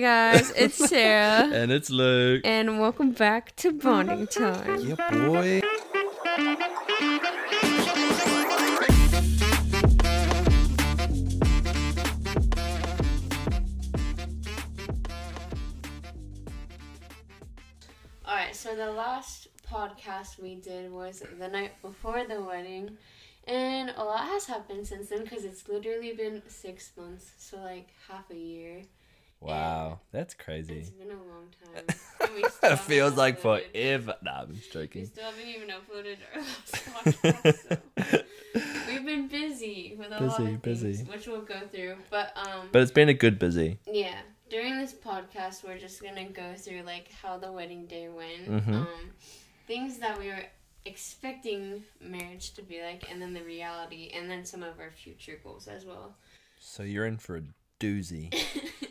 Guys, it's Sarah. and it's Luke. And welcome back to Bonding Time. Yeah, boy. Alright, so the last podcast we did was the night before the wedding. And a lot has happened since then because it's literally been six months, so like half a year. Wow, that's crazy. It's been a long time. We it feels like uploaded- forever. Nah, I'm just We joking. still haven't even uploaded our last podcast. So. We've been busy with a lot Busy, of busy. things, which we'll go through. But um, But it's been a good busy. yeah, during this podcast, we're just gonna go through like how the wedding day went, Mhm. um, things that we were expecting marriage to be like, and then the reality, and then some of our future goals as well. So you're in for a doozy.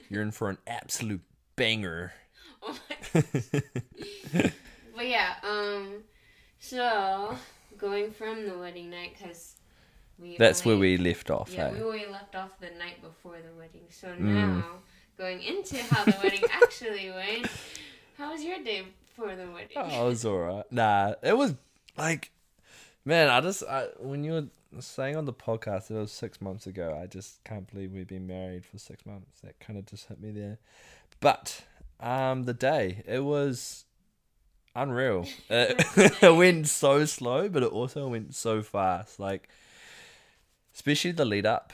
You're in for an absolute banger. oh my But yeah, um, so going from the wedding night because we That's where we left off. yeah eh? we only left off the night before the wedding. So Mm. now going into how the wedding actually went. How was your day before the wedding? Oh, it was alright. Nah, it was like, man, I just I, when you were saying on the podcast that it was six months ago, I just can't believe we've been married for six months. That kind of just hit me there. But um, the day it was unreal. It, it went so slow, but it also went so fast. Like, especially the lead up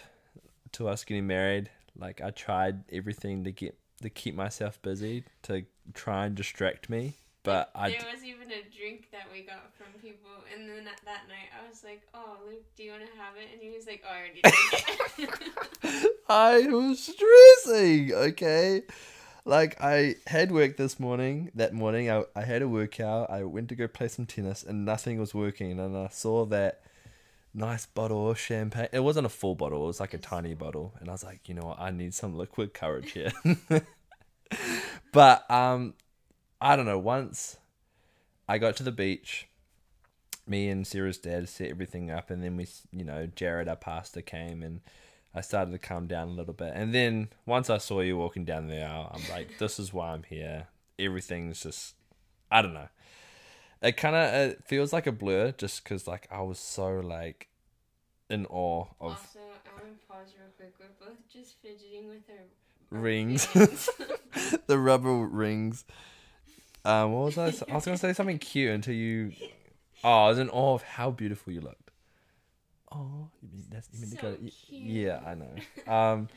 to us getting married. Like, I tried everything to get to keep myself busy to try and distract me. But I there was even a drink that we got from people, and then that, that night I was like, "Oh, Luke, do you want to have it?" And he was like, "Oh, I already. I was stressing, okay? Like, I had work this morning. That morning, I, I had a workout. I went to go play some tennis, and nothing was working. And I saw that nice bottle of champagne. It wasn't a full bottle, it was like a tiny bottle. And I was like, you know what? I need some liquid courage here. but, um, I don't know. Once I got to the beach, me and Sarah's dad set everything up, and then we, you know, Jared, our pastor, came and I started to calm down a little bit. And then once I saw you walking down the aisle, I'm like, this is why I'm here. Everything's just, I don't know. It kind of it feels like a blur just because, like, I was so, like, in awe of also, I want to pause real quick. We're both just fidgeting with our, our rings, the rubber rings. Um, what was I? I was gonna say something cute until you. Oh, I was in awe of how beautiful you looked. Oh, you mean that's you mean to So go? cute. Yeah, I know. Um,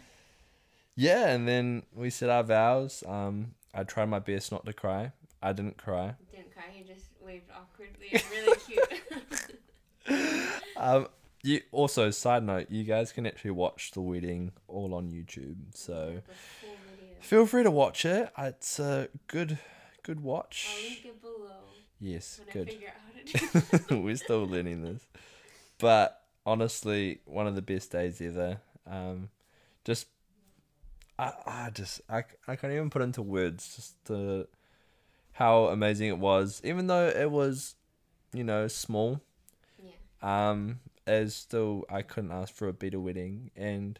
yeah, and then we said our vows. Um, I tried my best not to cry. I didn't cry. Didn't cry. He just waved awkwardly. Really cute. Um, you also side note, you guys can actually watch the wedding all on YouTube. So The full video. feel free to watch it. It's a good, good I'll watch. link it below Yes, good. I figure out how to do. We're still learning this. But honestly, one of the best days ever. Um, just, I, I just, I, I can't even put into words just to how amazing it was. Even though it was, you know, small, Yeah. um, as still I couldn't ask for a better wedding. And,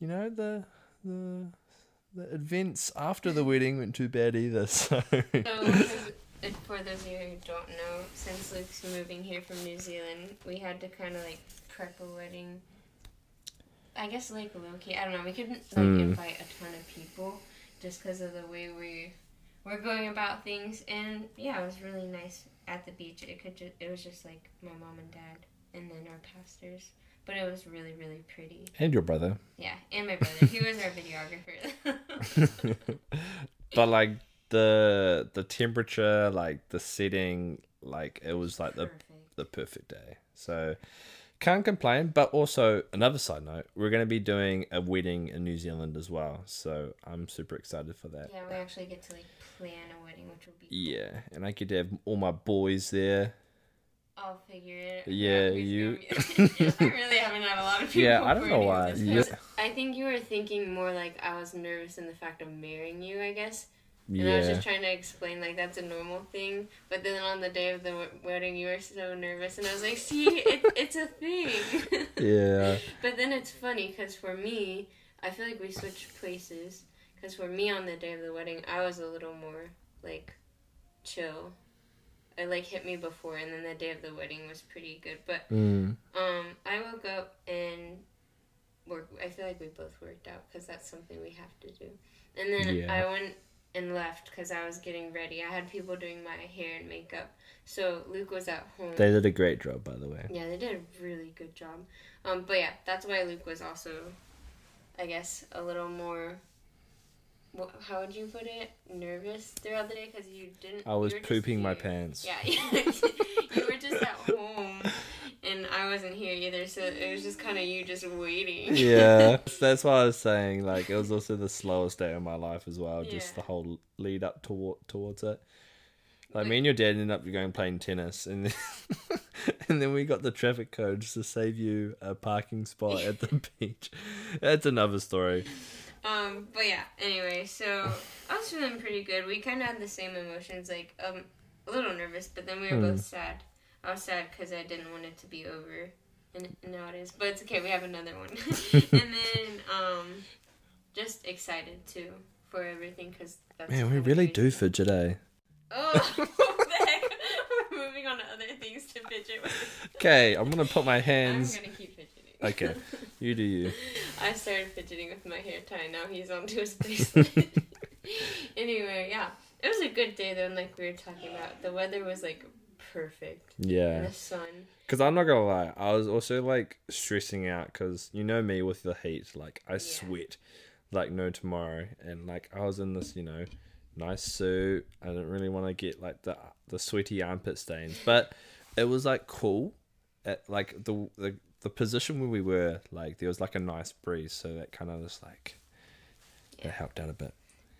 you know, the, the, the events after the wedding went too bad either. So, So, 'cause, for those of you who don't know, since Luke's moving here from New Zealand, we had to kind of like prep a wedding. I guess like low key. I don't know. We couldn't like Mm. invite a ton of people just because of the way we were going about things. And yeah, it was really nice at the beach. It could ju- it was just like my mom and dad, and then our pastors. But it was really really pretty. and your brother. Yeah, and my brother. he was our videographer. but like the the temperature, like the setting, like it was like the Perfect. the perfect day. So can't complain. But also another side note, we're gonna be doing a wedding in New Zealand as well. So I'm super excited for that. Yeah, we actually get to like plan a wedding, which will be Yeah, and I get to have all my boys there. I'll figure it. Yeah, you- I really haven't had a lot of people. Yeah, I don't know why. 'cause I think you were thinking more like I was nervous in the fact of marrying you. I guess. And I was just trying to explain like that's a normal thing, but then on the day of the w- wedding, you were so nervous, and I was like, "See, it, it's a thing." yeah, But then it's funny because for me, I feel like we switched places Because for me on the day of the wedding, I was a little more like chill. It like hit me before, and then the day of the wedding was pretty good. But Mm. um, I woke up and work. I feel like we both worked out because that's something we have to do. And then Yeah. I went and left because I was getting ready. I had people doing my hair and makeup. So Luke was at home. They did a great job, by the way. Yeah, they did a really good job. Um, but yeah, that's why Luke was also, I guess, a little more. Wha- How would you put it? Nervous throughout the day because you didn't. I was just pooping my pants. Yeah, you were just at home, and I wasn't here either, so it was just kind of you just waiting. yeah, that's what I was saying. Like, it was also the slowest day of my life as well. Just Yeah. the whole lead up toward towards it. Like, me and your dad ended up going playing tennis, and then, and then we got the traffic codes to save you a parking spot at the beach. That's another story. Um, but yeah, anyway, so I was feeling pretty good. We kind of had the same emotions, like um, a little nervous, but then we were Hmm. both sad. I was sad because I didn't want it to be over, and now it is. But it's okay. We have another one, and then um, just excited too for everything because that's Man, we really do fidget, eh? Oh, what the heck? We're moving on to other things to fidget with. Okay, I'm gonna put my I'm hands. gonna keep fidgeting. Okay, you do you. I started fidgeting with my hair tie. Now he's onto his bracelet. anyway, yeah, it was a good day though. And like we were talking about, the weather was like perfect. Yeah. The sun. Because I'm not gonna lie, I was also like stressing out because you know me with the heat, like I Yeah. sweat like no tomorrow, and like I was in this, you know, nice suit. I didn't really want to get like the the sweaty armpit stains, but it was like cool. At like the the the position where we were, like there was like a nice breeze, so that kind of just like Yeah. it helped out a bit.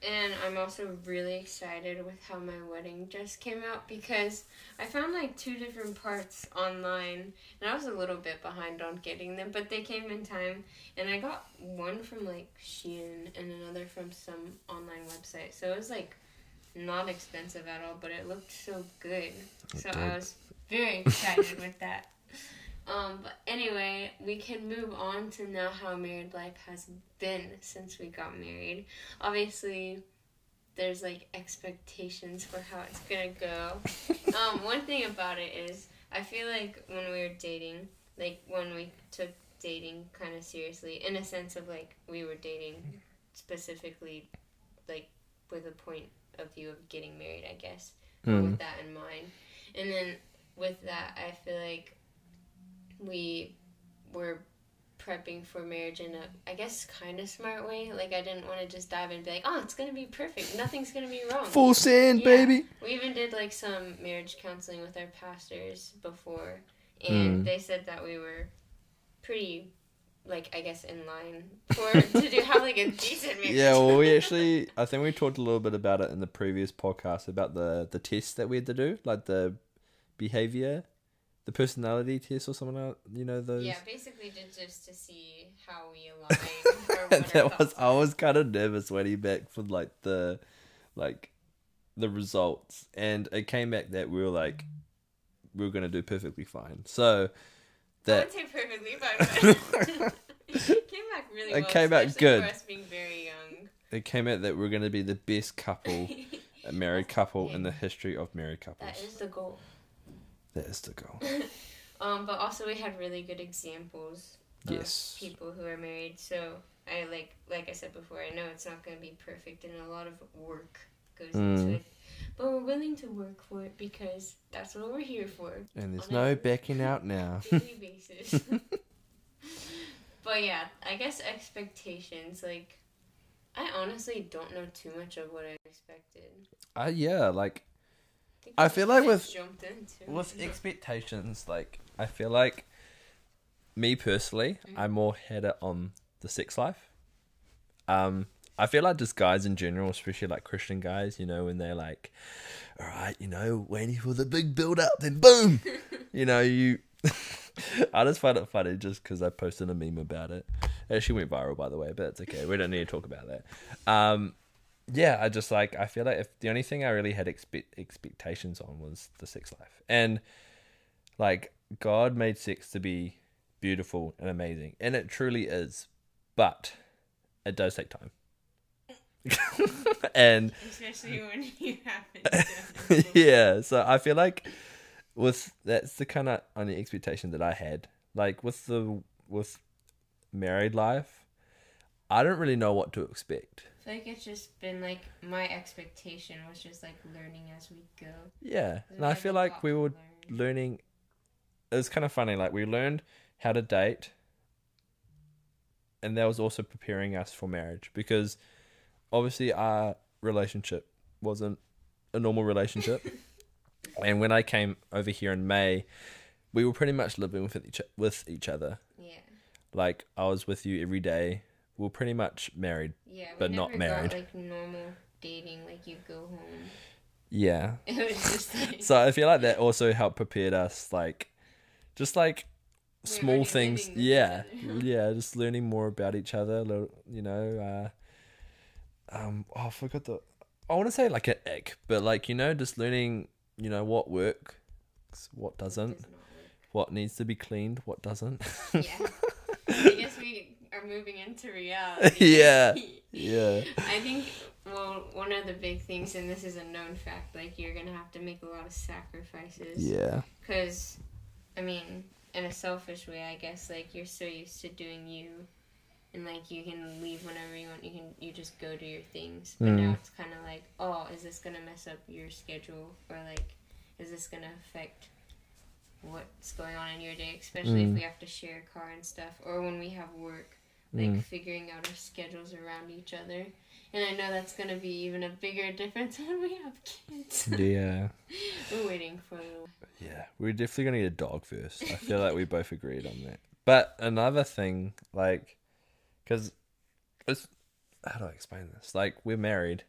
And I'm also really excited with how my wedding dress came out because I found like two different parts online and I was a little bit behind on getting them, but they came in time. And I got one from like Shein and another from some online website. So it was like not expensive at all, but it looked so good. So did. I was very excited with that. Um, but anyway, we can move on to now how married life has been since we got married obviously there's like expectations for how it's gonna go. um, one thing about it is I feel like when we were dating, like when we took dating kind of seriously, in a sense of like we were dating specifically, like with a point of view of getting married, I guess, Mm. with that in mind. And then with that, I feel like we were prepping for marriage in a, I guess, kind of smart way. Like I didn't want to just dive in and be like, oh, it's gonna be perfect. Nothing's gonna be wrong. Full send, Yeah. baby. We even did like some marriage counseling with our pastors before, and Mm. they said that we were pretty, like I guess, in line for to do have like a decent marriage. Yeah, well, we actually, I think we talked a little bit about it in the previous podcast about the the tests that we had to do, like the behavior, the personality test or something. Like, you know those. Yeah, basically just just to see how we align. or that was I was kind of nervous waiting back for like the, like, the results, and it came back that we were like, we were gonna do perfectly fine. So, I that would say perfectly fine. it came back really It well. came out especially good. For us being very young. it came out that we are gonna be the best couple, a married couple in the history of married couples. that is the goal. That is the goal. Um, but also we had really good examples of Yes. people who are married. So I like like I said before, I know it's not going to be perfect and a lot of work goes Mm. into it. But we're willing to work for it because that's what we're here for. And there's no backing out now. daily basis. but yeah, I guess expectations like I honestly don't know too much of what I expected. Uh, yeah, like I feel like with- into with expectations, like I feel like me personally, Mm. I more had it on the sex life. Um, I feel like just guys in general, especially like Christian guys, you know, when they're like, "All right, you know, waiting for the big build up, then boom," you know, you. I just find it funny just because I posted a meme about it. It actually went viral, by the way, but it's okay. We don't need to talk about that. Um, yeah, I just like I feel like if the only thing I really had expect expectations on was the sex life, and like God made sex to be beautiful and amazing, and it truly is, but it does take time. and Especially when you haven't it yeah, so I feel like with that's the kind of only expectation that I had. Like with the with married life, I don't really know what to expect. I feel like it's just been like my expectation was just like learning as we go. Yeah, and I feel like we were learn. learning. It was kind of funny. Like we learned how to date, and that was also preparing us for marriage because obviously our relationship wasn't a normal relationship. and when I came over here in May, we were pretty much living with each with each other. Yeah. Like I was with you every day. We are pretty much married. Yeah. But not married. Got, like normal dating, like you go home. Yeah. It was just like So I feel like that also helped prepare us, like, just like We're small things. Yeah, yeah, just learning more about each other. You know, uh, um, oh, I forgot the. I want to say like an ick, but like you know, just learning. You know what works, what doesn't, does work. what needs to be cleaned, what doesn't. Yeah. I guess we are moving into reality. Yeah. yeah. I think well, one of the big things, and this is a known fact, like you're gonna have to make a lot of sacrifices. Yeah. Because, I mean, in a selfish way, I guess, like you're so used to doing you, and like you can leave whenever you want. You can you just go do your things. But Mm. now it's kind of like, oh, is this gonna mess up your schedule, or like, is this gonna affect what's going on in your day? Especially Mm. if we have to share a car and stuff, or when we have work, like Mm. figuring out our schedules around each other. And I know that's gonna be even a bigger difference when we have kids. Yeah. We're waiting for. Yeah, we're definitely gonna get a dog first. I feel like we both agreed on that. But another thing, like, because it's how do I explain this? Like, we're married,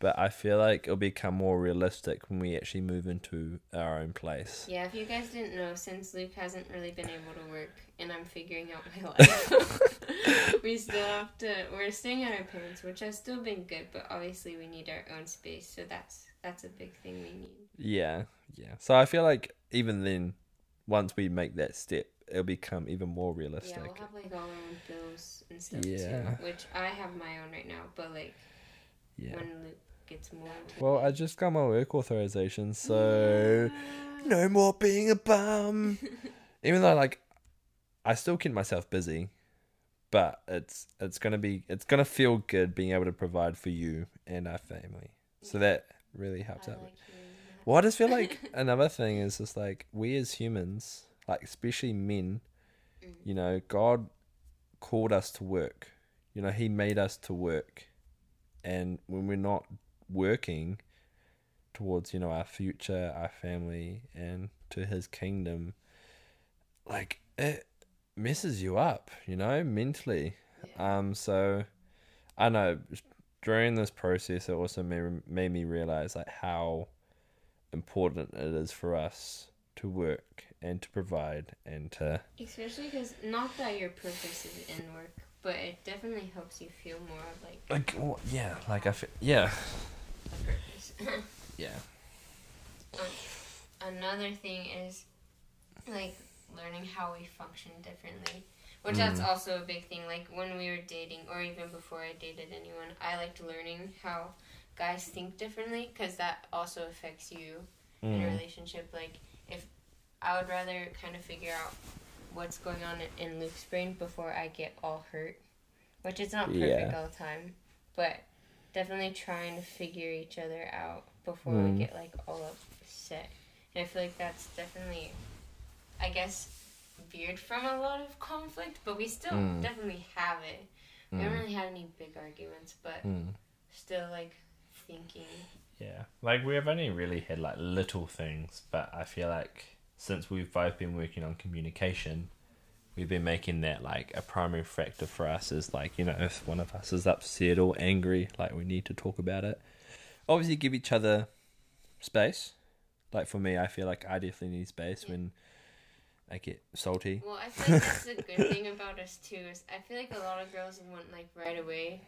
but I feel like it'll become more realistic when we actually move into our own place. Yeah, if you guys didn't know, since Luke hasn't really been able to work and I'm figuring out my life, we still have to. We're staying at our parents, which has still been good, but obviously we need our own space. So that's that's a big thing we need. Yeah, yeah. So I feel like even then, once we make that step, it'll become even more realistic. Yeah, we'll have like all our own bills and stuff Yeah. too, which I have my own right now. But like yeah. when Luke gets more. Well, I just got my work authorization, so. no more being a bum. Even though like I still keep myself busy, but it's it's gonna be it's gonna feel good being able to provide for you and our family. So that really helps I out. like. Well, I just feel like another thing is just like we as humans, like especially men, Mm. you know, God called us to work. You know, He made us to work, and when we're not working towards you know our future, our family, and to His kingdom, like it messes you up. You know, mentally. Yeah. Um, so I know during this process, it also made, made me realize like how important it is for us to work and to provide and to Especially because not that your purpose is in work, but it definitely helps you feel more of like like well, yeah, like I feel, yeah, purpose. yeah, Another thing is like learning how we function differently, which that's also a big thing. Like when we were dating, or even before I dated anyone, I liked learning how guys think differently because that also affects you in a Mm. relationship. Like if I would rather kind of figure out what's going on in- in Luke's brain before I get all hurt, which is not perfect Yeah. all the time, but definitely trying to figure each other out before Mm. we get like all upset. And I feel like that's definitely, I guess, veered from a lot of conflict, but we still Mm. definitely have it. We haven't Mm. really had any big arguments, but Mm. still like thinking. Yeah, like we've only really had like little things, but I feel like since we've both been working on communication, we've been making that like a primary factor for us is like, you know, if one of us is upset or angry, like we need to talk about it. obviously give each other space. Like for me, I feel like I definitely need space Yeah. when I get salty. Well, I feel like that's the good thing about us too. Is I feel like a lot of girls want like right away,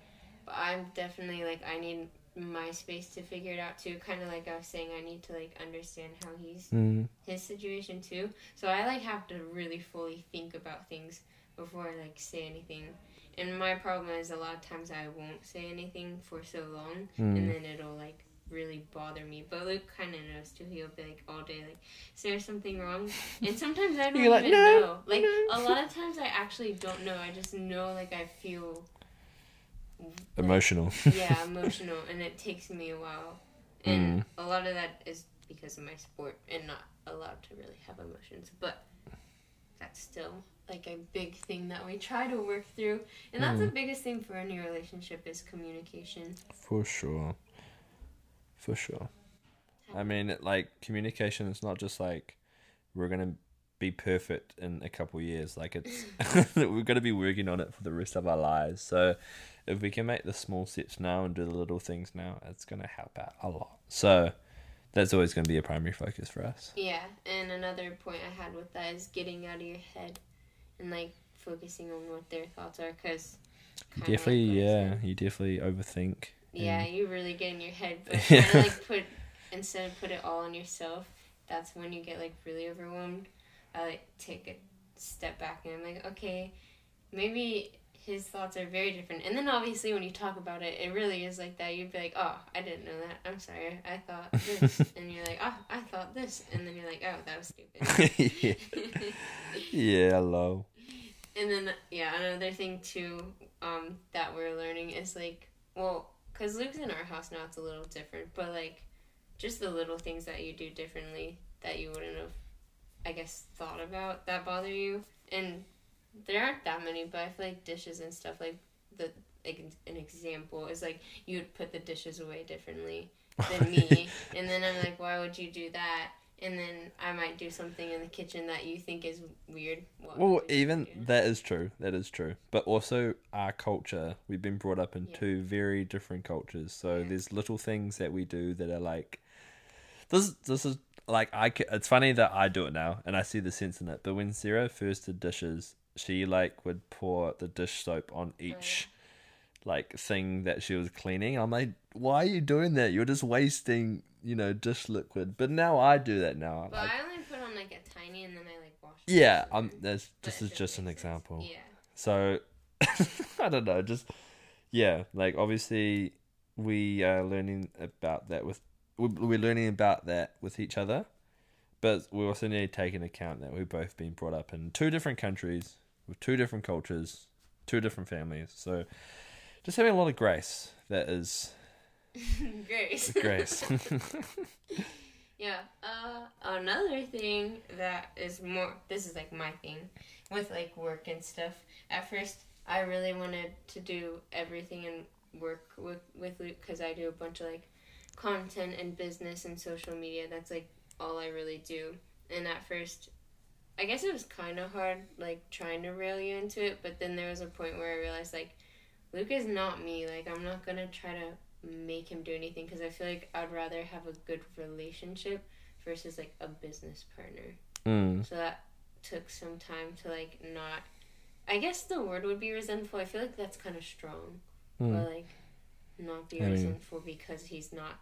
but I'm definitely like I need my space to figure it out too. Kind of like I was saying, I need to like understand how he's Mm. his situation too. So I like have to really fully think about things before I like say anything. And my problem is a lot of times I won't say anything for so long, Mm. and then it'll like really bother me. But Luke kind of knows too. He'll be like all day, like, "Is there something wrong?" And sometimes I don't You're like, even "No, know. Like no." a lot of times I actually don't know. I just know like I feel. Emotional. yeah, emotional, and it takes me a while. Hmm. And a lot of that is because of my sport and not allowed to really have emotions. But that's still like a big thing that we try to work through. And that's the hmm. biggest thing for any relationship is communication. For sure. For sure. I mean, like communication is not just like we're gonna be perfect in a couple years. Like it's we're gonna be working on it for the rest of our lives. So if we can make the small steps now and do the little things now, it's gonna help out a lot. So that's always gonna be a primary focus for us. Yeah, and another point I had with that is getting out of your head and like focusing on what their thoughts are because definitely, yeah, you definitely overthink. Yeah, and- you really get in your head, but Yeah. like put instead of put it all on yourself. That's when you get like really overwhelmed. I like take a step back and I'm like, okay, maybe his thoughts are very different. And then obviously when you talk about it, it really is like that. You'd be like, oh, I didn't know that. I'm sorry. I thought this, and you're like, oh, I thought this, and then you're like, oh, that was stupid. yeah. yeah, hello. And then yeah, another thing too um, that we're learning is like, well, because Luke's in our house now, it's a little different, but like, just the little things that you do differently that you wouldn't have, I guess, thought about that bother you. And there aren't that many, but I feel like dishes and stuff like the like an example is like you would put the dishes away differently than me, and then I'm like, why would you do that? And then I might do something in the kitchen that you think is weird. What Well, even that is true. That is true. But also our culture, we've been brought up in Yeah. two very different cultures. So Yeah. there's little things that we do that are like this. This is like I. It's funny that I do it now and I see the sense in it. But when Sarah first did dishes, she like would pour the dish soap on each. Like thing that she was cleaning, I'm like, why are you doing that? You're just wasting, you know, dish liquid. But now I do that now. But Like, I only put on like a tiny and then I like wash. it yeah, um, that's this is just an make sense. example. Yeah. So I don't know, just yeah, like obviously we are learning about that with we're learning about that with each other, but we also need to take into account that we've both been brought up in two different countries with two different cultures, two different families. So just having a lot of grace. That is Grace. grace. Yeah. Uh, another thing that is more. This is like my thing with like work and stuff. At first, I really wanted to do everything and work with with Luke because I do a bunch of like content and business and social media. That's like all I really do. And at first, I guess it was kind of hard, like trying to rail you into it. But then there was a point where I realized like Luke is not me. Like I'm not gonna try to make him do anything because I feel like I'd rather have a good relationship versus like a business partner. mm, So that took some time to like not. I guess the word would be resentful. I feel like that's kind of strong, mm. but like not be I mean- resentful because he's not.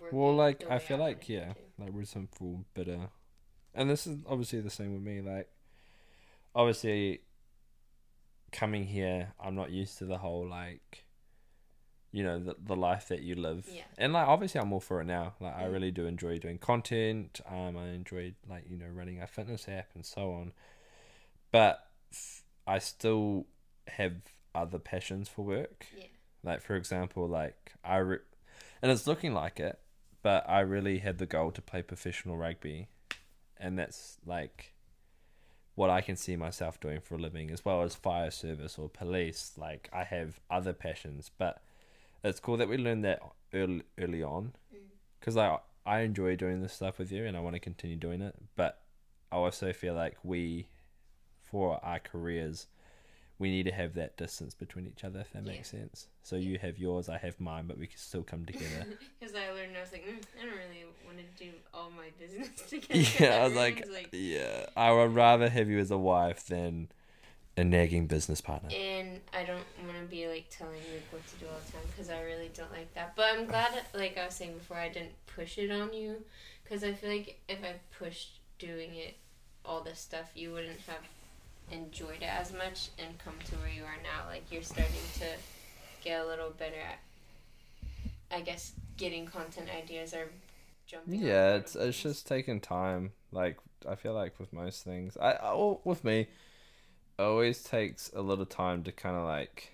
Working Well, like I feel wanted like yeah, like resentful, bitter, and this is obviously the same with me. Like, obviously, coming here, I'm not used to the whole like, you know, the the life that you live, Yeah. and like obviously I'm all for it now. Like, I really do enjoy doing content. Um, I enjoy like you know running a fitness app and so on, but I still have other passions for work. Yeah. Like for example, like I, re- and it's looking like it, but I really had the goal to play professional rugby, and that's like what I can see myself doing for a living, as well as fire service or police. Like I have other passions, but it's cool that we learned that early early on, mm. because I I enjoy doing this stuff with you, and I want to continue doing it. But I also feel like we, for our careers, we need to have that distance between each other. If that Yeah. makes sense. So you have yours, I have mine, but we can still come together. Because I learned, I was like, mm, I don't really want to do all my business together. yeah, I was like, ruins, yeah, I would rather have you as a wife than a nagging business partner. And I don't want to be like telling you what to do all the time because I really don't like that. But I'm glad, like I was saying before, I didn't push it on you because I feel like if I pushed doing it, all this stuff, you wouldn't have enjoyed it as much and come to where you are now. Like you're starting to get a little better at, I guess, getting content ideas or jumping. Yeah, it's it's things. just taking time. Like I feel like with most things, I, I well, with me, it always takes a little time to kind of like.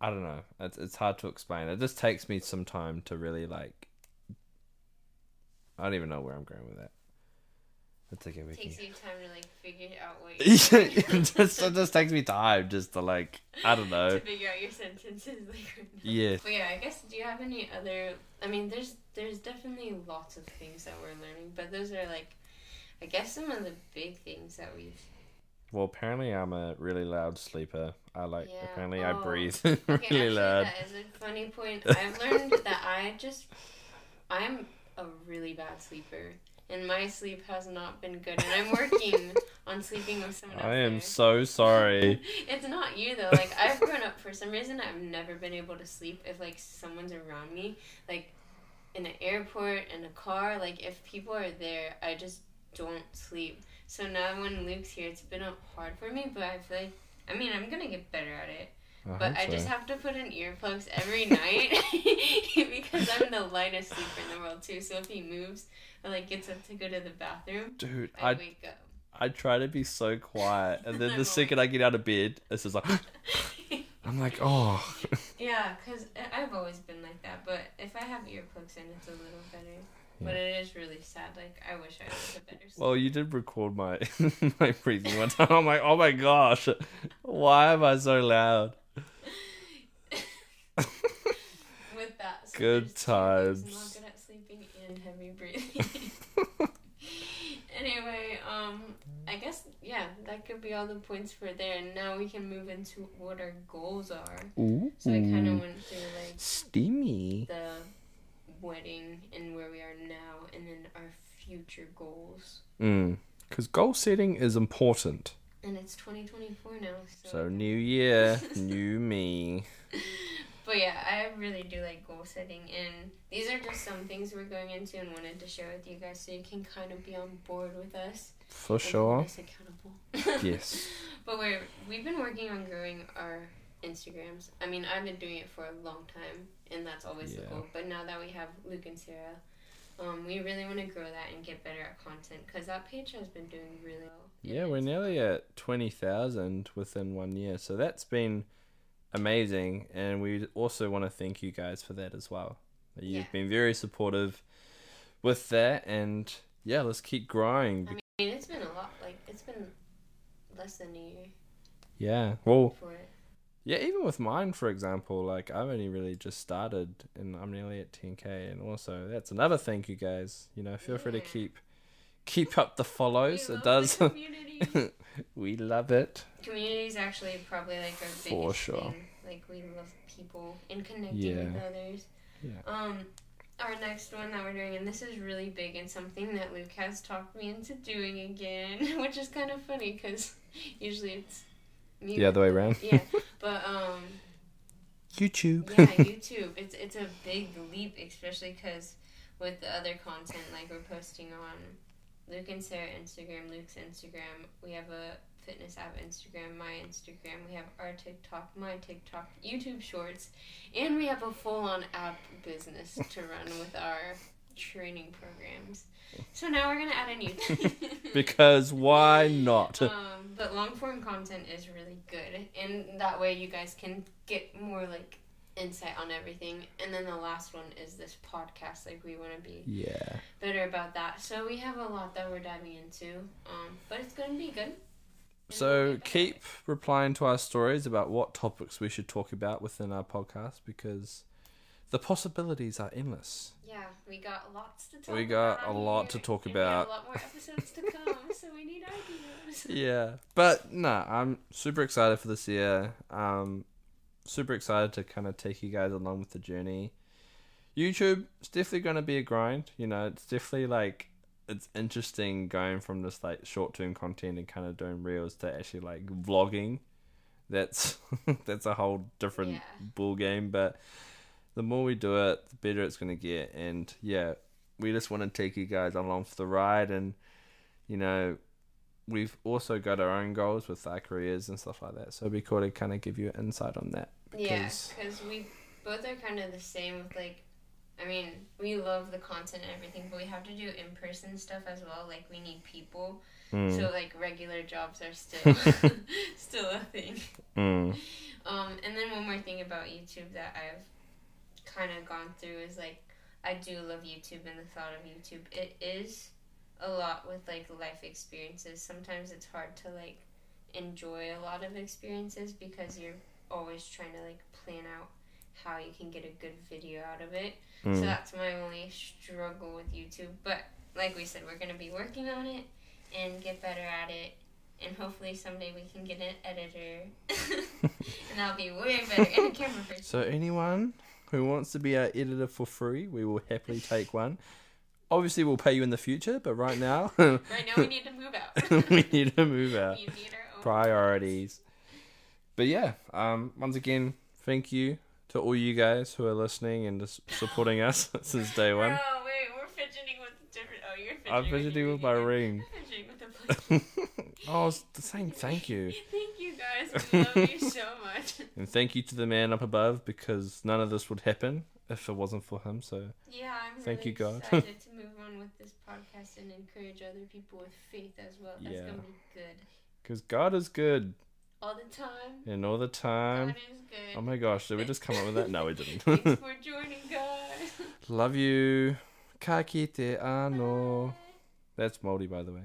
I don't know. It's it's hard to explain. It just takes me some time to really like. I don't even know where I'm going with that. It's okay. We takes you time to like figure out what you're it just it just takes me time just to like I don't know. to figure out your sentences like. Yeah. But yeah, I guess do you have any other I mean there's there's definitely lots of things that we're learning, but those are like I guess some of the big things that we've Well, apparently I'm a really loud sleeper. I like. Yeah. Apparently I Oh. breathe Okay, really actually loud. that is a funny point. I've learned that I just I'm a really bad sleeper. And my sleep has not been good, and I'm working on sleeping with someone. Else. I am there. so sorry. it's not you though. Like I've grown up for some reason I've never been able to sleep if like someone's around me. Like in an airport, in a car, like if people are there, I just don't sleep. So now when Luke's here, it's been hard for me, but I feel like I mean I'm gonna get better at it. But I just have to put in earplugs every night because I'm the lightest sleeper in the world too. So if he moves or like gets up to go to the bathroom, Dude, I, I wake up. I try to be so quiet, and then the second I get out of bed, it's just like I'm like, oh. Yeah, because I've always been like that. But if I have earplugs in, it's a little better. But it is really sad. Like, I wish I was a better sleeper. Well, you did record my my breathing one time. I'm like, oh my gosh, why am I so loud? With that. So Good there's two things, times. Not good at sleeping and heavy breathing. anyway, um, I guess, yeah, that could be all the points for there. And now we can move into what our goals are. Ooh, So I kind of went through, like, steamy. the wedding and where we are now, and then our future goals. Mm, because goal setting is important. And it's 2024 now, so. So new year, new me. But yeah, I really do like goal setting, and these are just some things we're going into and wanted to share with you guys so you can kind of be on board with us. For sure. us accountable. Yes. But we're we've been working on growing our Instagrams. I mean, I've been doing it for a long time, and that's always the goal. But now that we have Luke and Sarah, um, we really want to grow that and get better at content because that page has been doing really well. Yeah, we're nearly at 20,000 within one year. So that's been amazing. And we also want to thank you guys for that as well. You've Yeah. been very supportive with that. And yeah, let's keep growing. I mean, it's been a lot. Like it's been less than a year yeah. Well, for it. yeah, even with mine, for example, like I've only really just started and I'm nearly at 10K. And also, that's another thank you guys. You know, feel free to keep. Keep up the follows. It does. we love it. community is actually probably like our biggest For sure. thing. Like we love people and connecting Yeah. with others. Yeah. Um, our next one that we're doing, and this is really big and something that Luke has talked me into doing again, which is kind of funny because usually it's me. The other way around. Yeah, but um, YouTube. yeah, YouTube. It's it's a big leap, especially because with the other content like we're posting on Luke and Sarah Instagram, Luke's Instagram. We have a fitness app Instagram, my Instagram. We have our TikTok, my TikTok, YouTube Shorts, and we have a full-on app business to run with our training programs. So now we're gonna add a YouTube. because why not? Um, but long form content is really good, and that way you guys can get more like insight on everything. And then the last one is this podcast. Like we want to be yeah. better about that. So we have a lot that we're diving into, um, but it's gonna be good. So keep replying to our stories about what topics we should talk about within our podcast because the possibilities are endless. Yeah, we got lots to talk. We got about a lot here, to talk and we have about. a lot more episodes to come, so we need ideas. Yeah. But no, I'm super excited for this year. Um super excited to kind of take you guys along with the journey. YouTube, it's definitely going to be a grind. You know, it's definitely like it's interesting going from this like short term content and kind of doing reels to actually like vlogging. That's that's a whole different Yeah. ball game. But the more we do it, the better it's going to get. And yeah, we just want to take you guys along for the ride and you know we've also got our own goals with our careers and stuff like that. So it'd be cool to kind of give you an insight on that. Yeah, because- because we both are kind of the same with like, I mean, we love the content and everything, but we have to do in person stuff as well. Like we need people, Mm, so like regular jobs are still still a thing. mm, Um, and then one more thing about YouTube that I've kind of gone through is like I do love YouTube and the thought of YouTube. It is a lot with like life experiences. Sometimes it's hard to like enjoy a lot of experiences because you're always trying to like plan out how you can get a good video out of it. So mm. that's my only struggle with YouTube. But like we said, we're gonna be working on it and get better at it. And hopefully someday we can get an editor, and that'll be way better. And a camera person. So anyone who wants to be our editor for free, we will happily take one. Obviously, we'll pay you in the future, but right now Right now we need to move out. we need to move out. We need our own. priorities. But yeah, um, once again, thank you to all you guys who are listening and just supporting us since day one. Oh wait, we're fidgeting with different. Oh, you're fidgeting. I'm fidgeting with my ring. I'm fidgeting with the plate. oh, I was saying thank you. Thank you guys. We love you so much. And thank you to the man up above because none of this would happen if it wasn't for him. So Yeah, I'm Thank really you, God. excited to move on with this podcast and encourage other people with faith as well. That's Yeah. gonna be good. because God is good All the time. and all the time. God is good. Oh my gosh, did we just come up with that? No, we didn't. Thanks for joining, guys. Love you. Ka kite ano. That's Maori, by the way.